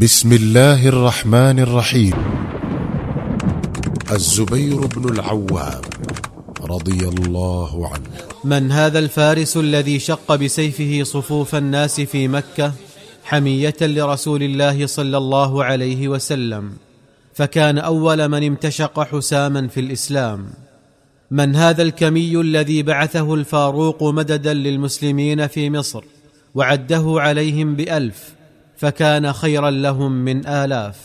بسم الله الرحمن الرحيم. الزبير بن العوام رضي الله عنه. من هذا الفارس الذي شق بسيفه صفوف الناس في مكة حمية لرسول الله صلى الله عليه وسلم فكان أول من امتشق حساما في الإسلام. من هذا الكمي الذي بعثه الفاروق مددا للمسلمين في مصر وعده عليهم بألف فكان خيرا لهم من آلاف.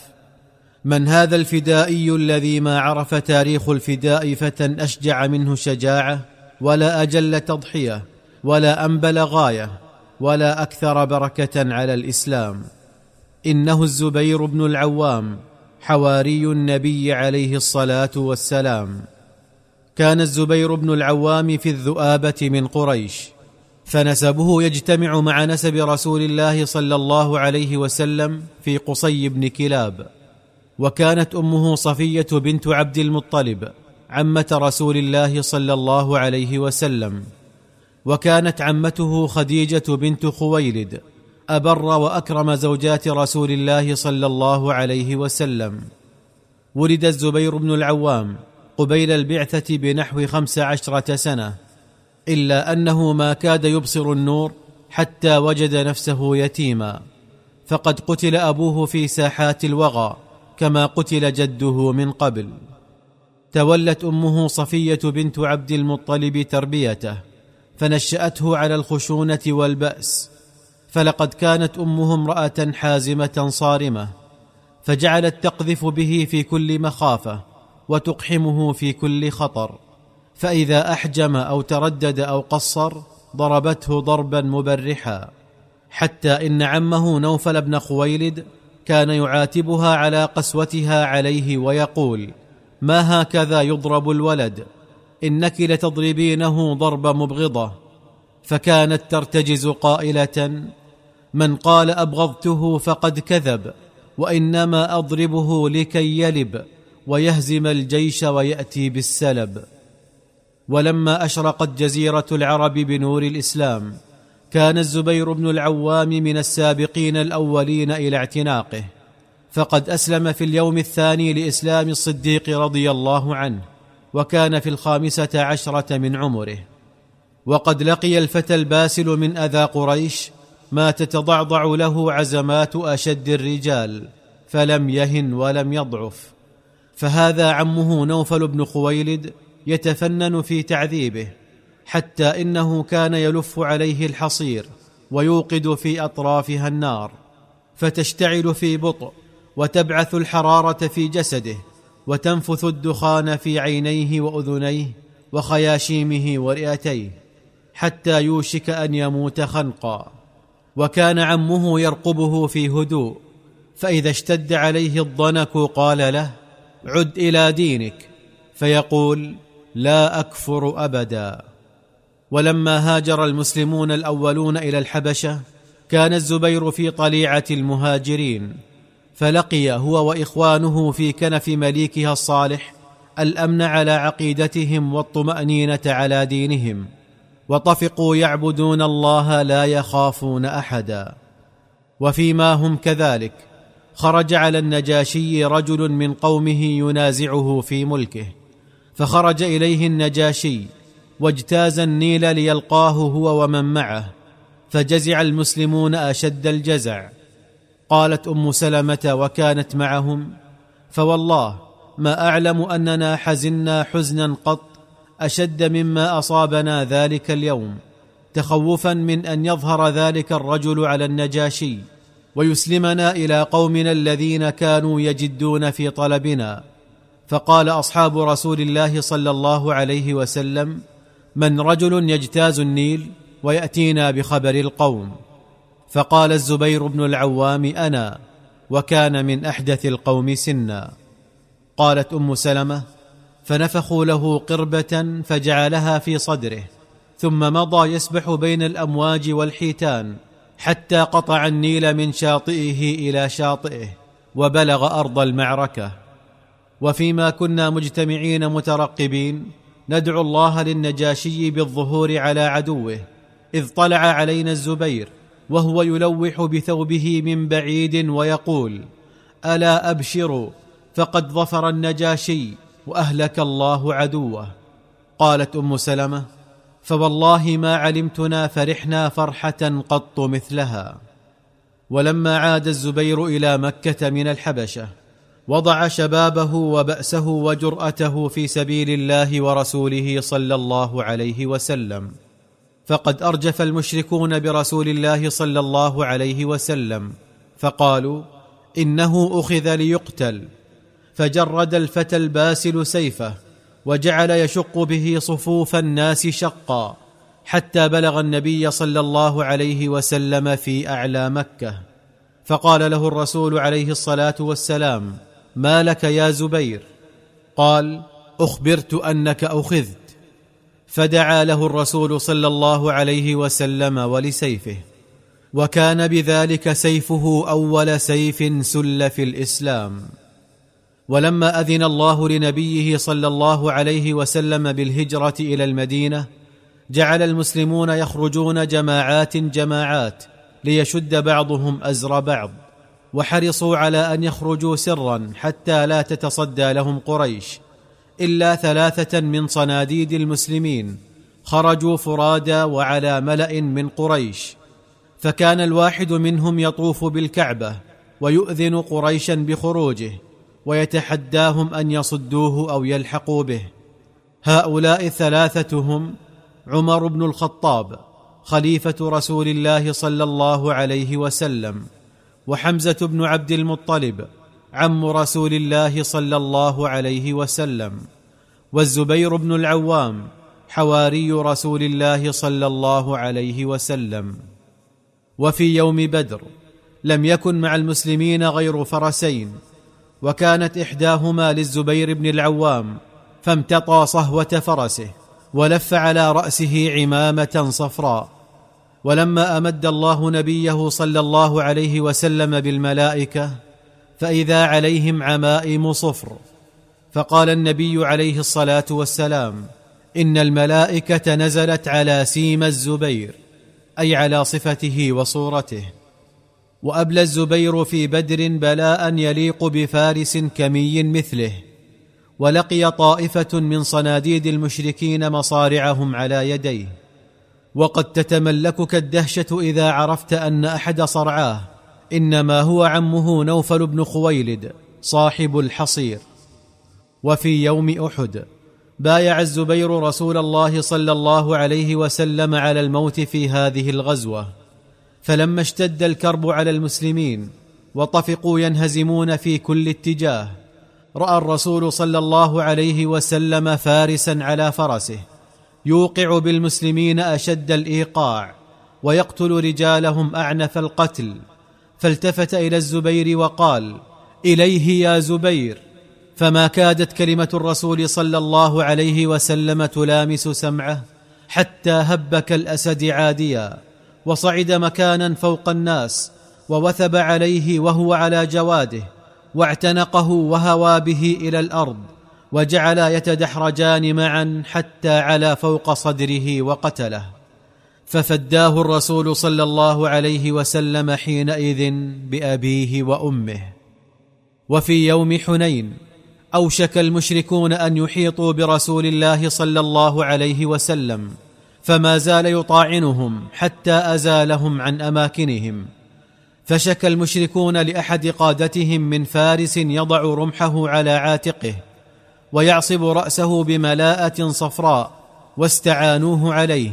من هذا الفدائي الذي ما عرف تاريخ الفداء فتى أشجع منه شجاعة ولا أجل تضحية ولا أنبل غاية ولا أكثر بركة على الإسلام. إنه الزبير بن العوام حواري النبي عليه الصلاة والسلام. كان الزبير بن العوام في الذؤابة من قريش فنسبه يجتمع مع نسب رسول الله صلى الله عليه وسلم في قصي بن كلاب وكانت أمه صفية بنت عبد المطلب عمة رسول الله صلى الله عليه وسلم وكانت عمته خديجة بنت خويلد أبر وأكرم زوجات رسول الله صلى الله عليه وسلم. ولد الزبير بن العوام قبيل البعثة بنحو خمس عشرة سنة إلا أنه ما كاد يبصر النور حتى وجد نفسه يتيما. فقد قتل أبوه في ساحات الوغى كما قتل جده من قبل. تولت أمه صفية بنت عبد المطلب تربيته فنشأته على الخشونة والبأس. فلقد كانت أمه امرأة حازمة صارمة فجعلت تقذف به في كل مخافة وتقحمه في كل خطر. فإذا أحجم أو تردد أو قصر ضربته ضربا مبرحا حتى إن عمه نوفل بن خويلد كان يعاتبها على قسوتها عليه ويقول ما هكذا يضرب الولد؟ انك لتضربينه ضرب مبغضة. فكانت ترتجز قائلة من قال أبغضته فقد كذب وإنما أضربه لكي يلب ويهزم الجيش ويأتي بالسلب. ولما أشرقت جزيرة العرب بنور الإسلام كان الزبير بن العوام من السابقين الأولين إلى اعتناقه فقد أسلم في اليوم الثاني لإسلام الصديق رضي الله عنه وكان في الخامسة عشرة من عمره. وقد لقي الفتى الباسل من أذى قريش ما تتضعضع له عزمات أشد الرجال فلم يهن ولم يضعف. فهذا عمه نوفل بن خويلد يتفنن في تعذيبه حتى إنه كان يلف عليه الحصير ويوقد في أطرافها النار فتشتعل في بطء وتبعث الحرارة في جسده وتنفث الدخان في عينيه وأذنيه وخياشيمه ورئتيه حتى يوشك أن يموت خنقا. وكان عمه يرقبه في هدوء فإذا اشتد عليه الضنك قال له عد إلى دينك فيقول لا أكفر أبدا. ولما هاجر المسلمون الأولون إلى الحبشة كان الزبير في طليعة المهاجرين فلقي هو وإخوانه في كنف مليكها الصالح الأمن على عقيدتهم والطمأنينة على دينهم وطفقوا يعبدون الله لا يخافون أحدا. وفيما هم كذلك خرج على النجاشي رجل من قومه ينازعه في ملكه. فخرج إليه النجاشي واجتاز النيل ليلقاه هو ومن معه فجزع المسلمون أشد الجزع. قالت أم سلمة وكانت معهم؟ فوالله ما أعلم أننا حزنا حزنا قط أشد مما أصابنا ذلك اليوم تخوفا من أن يظهر ذلك الرجل على النجاشي ويسلمنا إلى قومنا الذين كانوا يجدون في طلبنا. فقال أصحاب رسول الله صلى الله عليه وسلم من رجل يجتاز النيل ويأتينا بخبر القوم. فقال الزبير بن العوام أنا وكان من أحدث القوم سنا. قالت أم سلمة فنفخوا له قربة فجعلها في صدره ثم مضى يسبح بين الأمواج والحيتان حتى قطع النيل من شاطئه إلى شاطئه وبلغ أرض المعركة. وفيما كنا مجتمعين مترقبين ندعو الله للنجاشي بالظهور على عدوه إذ طلع علينا الزبير وهو يلوح بثوبه من بعيد ويقول ألا أبشروا فقد ظفر النجاشي وأهلك الله عدوه. قالت أم سلمة فوالله ما علمتنا فرحنا فرحة قط مثلها. ولما عاد الزبير إلى مكة من الحبشة وضع شبابه وبأسه وجرأته في سبيل الله ورسوله صلى الله عليه وسلم. فقد أرجف المشركون برسول الله صلى الله عليه وسلم. فقالوا إنه أخذ ليقتل. فجرد الفتى الباسل سيفه وجعل يشق به صفوف الناس شقا حتى بلغ النبي صلى الله عليه وسلم في أعلى مكة. فقال له الرسول عليه الصلاة والسلام ما لك يا زبير؟ قال أخبرت أنك أخذت. فدعا له الرسول صلى الله عليه وسلم ولسيفه. وكان بذلك سيفه أول سيف سل في الإسلام. ولما أذن الله لنبيه صلى الله عليه وسلم بالهجرة إلى المدينة جعل المسلمون يخرجون جماعات جماعات ليشد بعضهم أزر بعض. وحرصوا على أن يخرجوا سرا حتى لا تتصدى لهم قريش إلا ثلاثة من صناديد المسلمين خرجوا فرادى وعلى ملأ من قريش فكان الواحد منهم يطوف بالكعبة ويؤذن قريشا بخروجه ويتحداهم أن يصدوه أو يلحقوا به. هؤلاء الثلاثه هم عمر بن الخطاب خليفة رسول الله صلى الله عليه وسلم. وحمزة بن عبد المطلب عم رسول الله صلى الله عليه وسلم والزبير بن العوام حواري رسول الله صلى الله عليه وسلم. وفي يوم بدر لم يكن مع المسلمين غير فرسين وكانت إحداهما للزبير بن العوام فامتطى صهوة فرسه ولف على رأسه عمامة صفراء. ولما أمد الله نبيه صلى الله عليه وسلم بالملائكة فإذا عليهم عمائم صفر. فقال النبي عليه الصلاة والسلام إن الملائكة نزلت على سيم الزبير أي على صفته وصورته. وأبلى الزبير في بدر بلاء يليق بفارس كمي مثله. ولقي طائفة من صناديد المشركين مصارعهم على يديه. وقد تتملكك الدهشه إذا عرفت أن أحد صرعاه. إنما هو عمه نوفل بن خويلد صاحب الحصير. وفي يوم أحد بايع الزبير رسول الله صلى الله عليه وسلم على الموت في هذه الغزوة. فلما اشتد الكرب على المسلمين وطفقوا ينهزمون في كل اتجاه رأى الرسول صلى الله عليه وسلم فارسا على فرسه. يوقع بالمسلمين أشد الإيقاع ويقتل رجالهم أعنف القتل. فالتفت إلى الزبير وقال إليه يا زبير. فما كادت كلمة الرسول صلى الله عليه وسلم تلامس سمعه حتى هب كالاسد عاديا وصعد مكانا فوق الناس ووثب عليه وهو على جواده واعتنقه وهوى به إلى الأرض. وجعلا يتدحرجان معا حتى علا فوق صدره وقتله. ففداه الرسول صلى الله عليه وسلم حينئذ بأبيه وأمه. وفي يوم حنين أوشك المشركون أن يحيطوا برسول الله صلى الله عليه وسلم فما زال يطاعنهم حتى أزالهم عن أماكنهم. فشكى المشركون لأحد قادتهم من فارس يضع رمحه على عاتقه ويعصب رأسه بملاءة صفراء واستعانوه عليه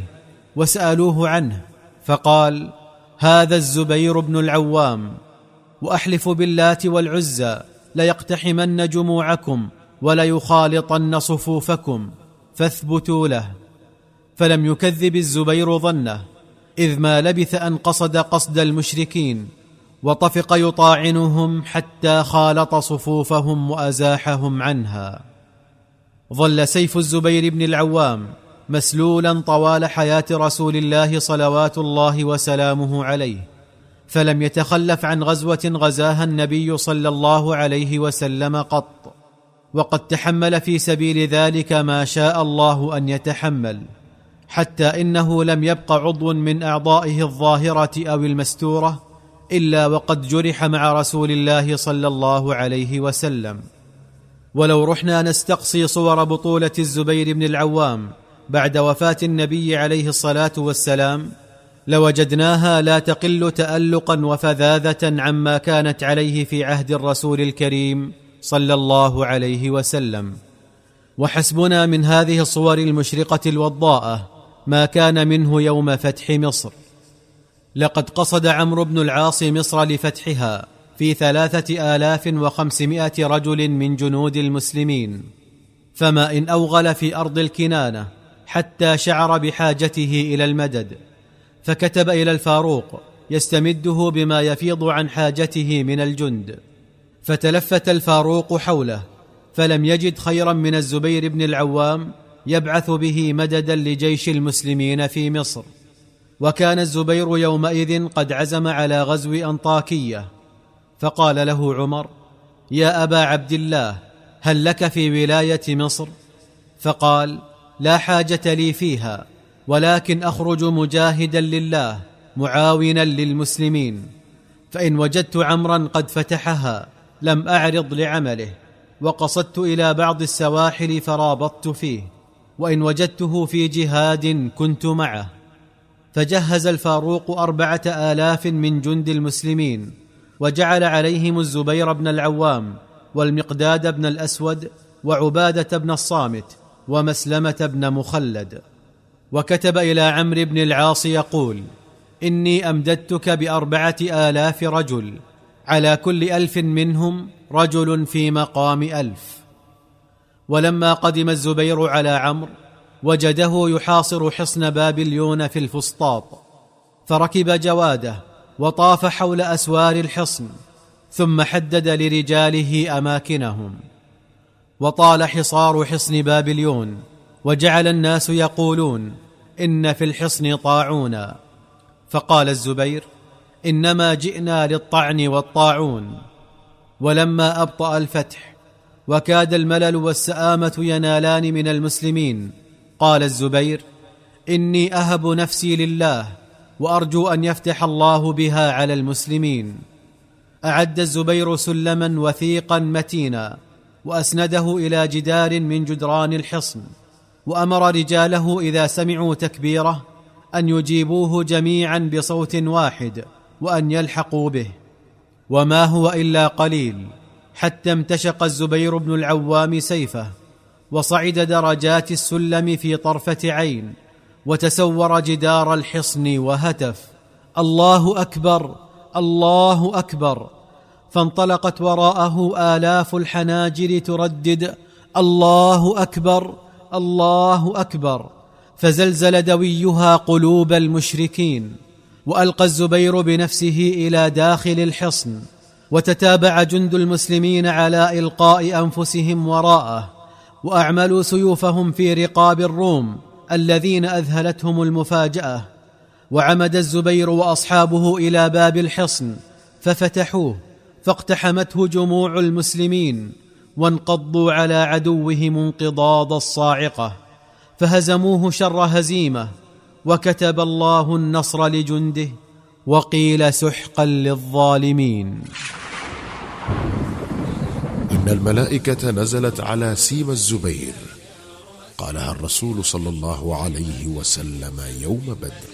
وسألوه عنه فقال هذا الزبير بن العوام وأحلف باللات والعزى ليقتحمن جموعكم وليخالطن صفوفكم فاثبتوا له. فلم يكذب الزبير ظنه إذ ما لبث أن قصد قصد المشركين وطفق يطاعنهم حتى خالط صفوفهم وأزاحهم عنها. ظل سيف الزبير بن العوام مسلولا طوال حياة رسول الله صلوات الله وسلامه عليه فلم يتخلف عن غزوة غزاها النبي صلى الله عليه وسلم قط وقد تحمل في سبيل ذلك ما شاء الله أن يتحمل حتى إنه لم يبق عضو من أعضائه الظاهرة أو المستورة إلا وقد جرح مع رسول الله صلى الله عليه وسلم. ولو رحنا نستقصي صور بطولة الزبير بن العوام بعد وفاة النبي عليه الصلاة والسلام لوجدناها لا تقل تالقا وفذاذة عما كانت عليه في عهد الرسول الكريم صلى الله عليه وسلم. وحسبنا من هذه الصور المشرقة الوضاءة ما كان منه يوم فتح مصر. لقد قصد عمرو بن العاص مصر لفتحها في ثلاثة آلاف وخمسمائة رجل من جنود المسلمين فما إن أوغل في أرض الكنانة حتى شعر بحاجته إلى المدد فكتب إلى الفاروق يستمده بما يفيض عن حاجته من الجند. فتلفت الفاروق حوله فلم يجد خيرا من الزبير بن العوام يبعث به مددا لجيش المسلمين في مصر. وكان الزبير يومئذ قد عزم على غزو أنطاكية فقال له عمر يا أبا عبد الله هل لك في ولاية مصر؟ فقال لا حاجة لي فيها ولكن أخرج مجاهدا لله معاونا للمسلمين. فإن وجدت عمرا قد فتحها لم أعرض لعمله وقصدت إلى بعض السواحل فرابطت فيه وإن وجدته في جهاد كنت معه. فجهز الفاروق أربعة آلاف من جند المسلمين وجعل عليهم الزبير بن العوام والمقداد بن الأسود وعبادة بن الصامت ومسلمة بن مخلد. وكتب إلى عمرو بن العاص يقول إني أمددتك بأربعة آلاف رجل على كل ألف منهم رجل في مقام ألف. ولما قدم الزبير على عمرو وجده يحاصر حصن بابليون في الفسطاط فركب جواده وطاف حول أسوار الحصن ثم حدد لرجاله أماكنهم. وطال حصار حصن بابليون وجعل الناس يقولون إن في الحصن طاعونا فقال الزبير إنما جئنا للطعن والطاعون. ولما أبطأ الفتح وكاد الملل والسآمة ينالان من المسلمين قال الزبير إني أهب نفسي لله وأرجو أن يفتح الله بها على المسلمين. أعد الزبير سلما وثيقا متينا وأسنده إلى جدار من جدران الحصن وأمر رجاله إذا سمعوا تكبيره أن يجيبوه جميعا بصوت واحد وأن يلحقوا به. وما هو إلا قليل حتى امتشق الزبير بن العوام سيفه وصعد درجات السلم في طرفة عين وتسور جدار الحصن وهتف. الله أكبر الله أكبر. فانطلقت وراءه آلاف الحناجر تردد. الله أكبر الله أكبر. فزلزل دويها قلوب المشركين. وألقى الزبير بنفسه إلى داخل الحصن. وتتابع جند المسلمين على إلقاء أنفسهم وراءه. وأعملوا سيوفهم في رقاب الروم. الذين أذهلتهم المفاجأة وعمد الزبير وأصحابه إلى باب الحصن ففتحوه فاقتحمته جموع المسلمين وانقضوا على عدوهم انقضاض الصاعقة فهزموه شر هزيمة وكتب الله النصر لجنده وقيل سحقا للظالمين. إن الملائكة نزلت على سيم الزبير قالها الرسول صلى الله عليه وسلم يوم بدر.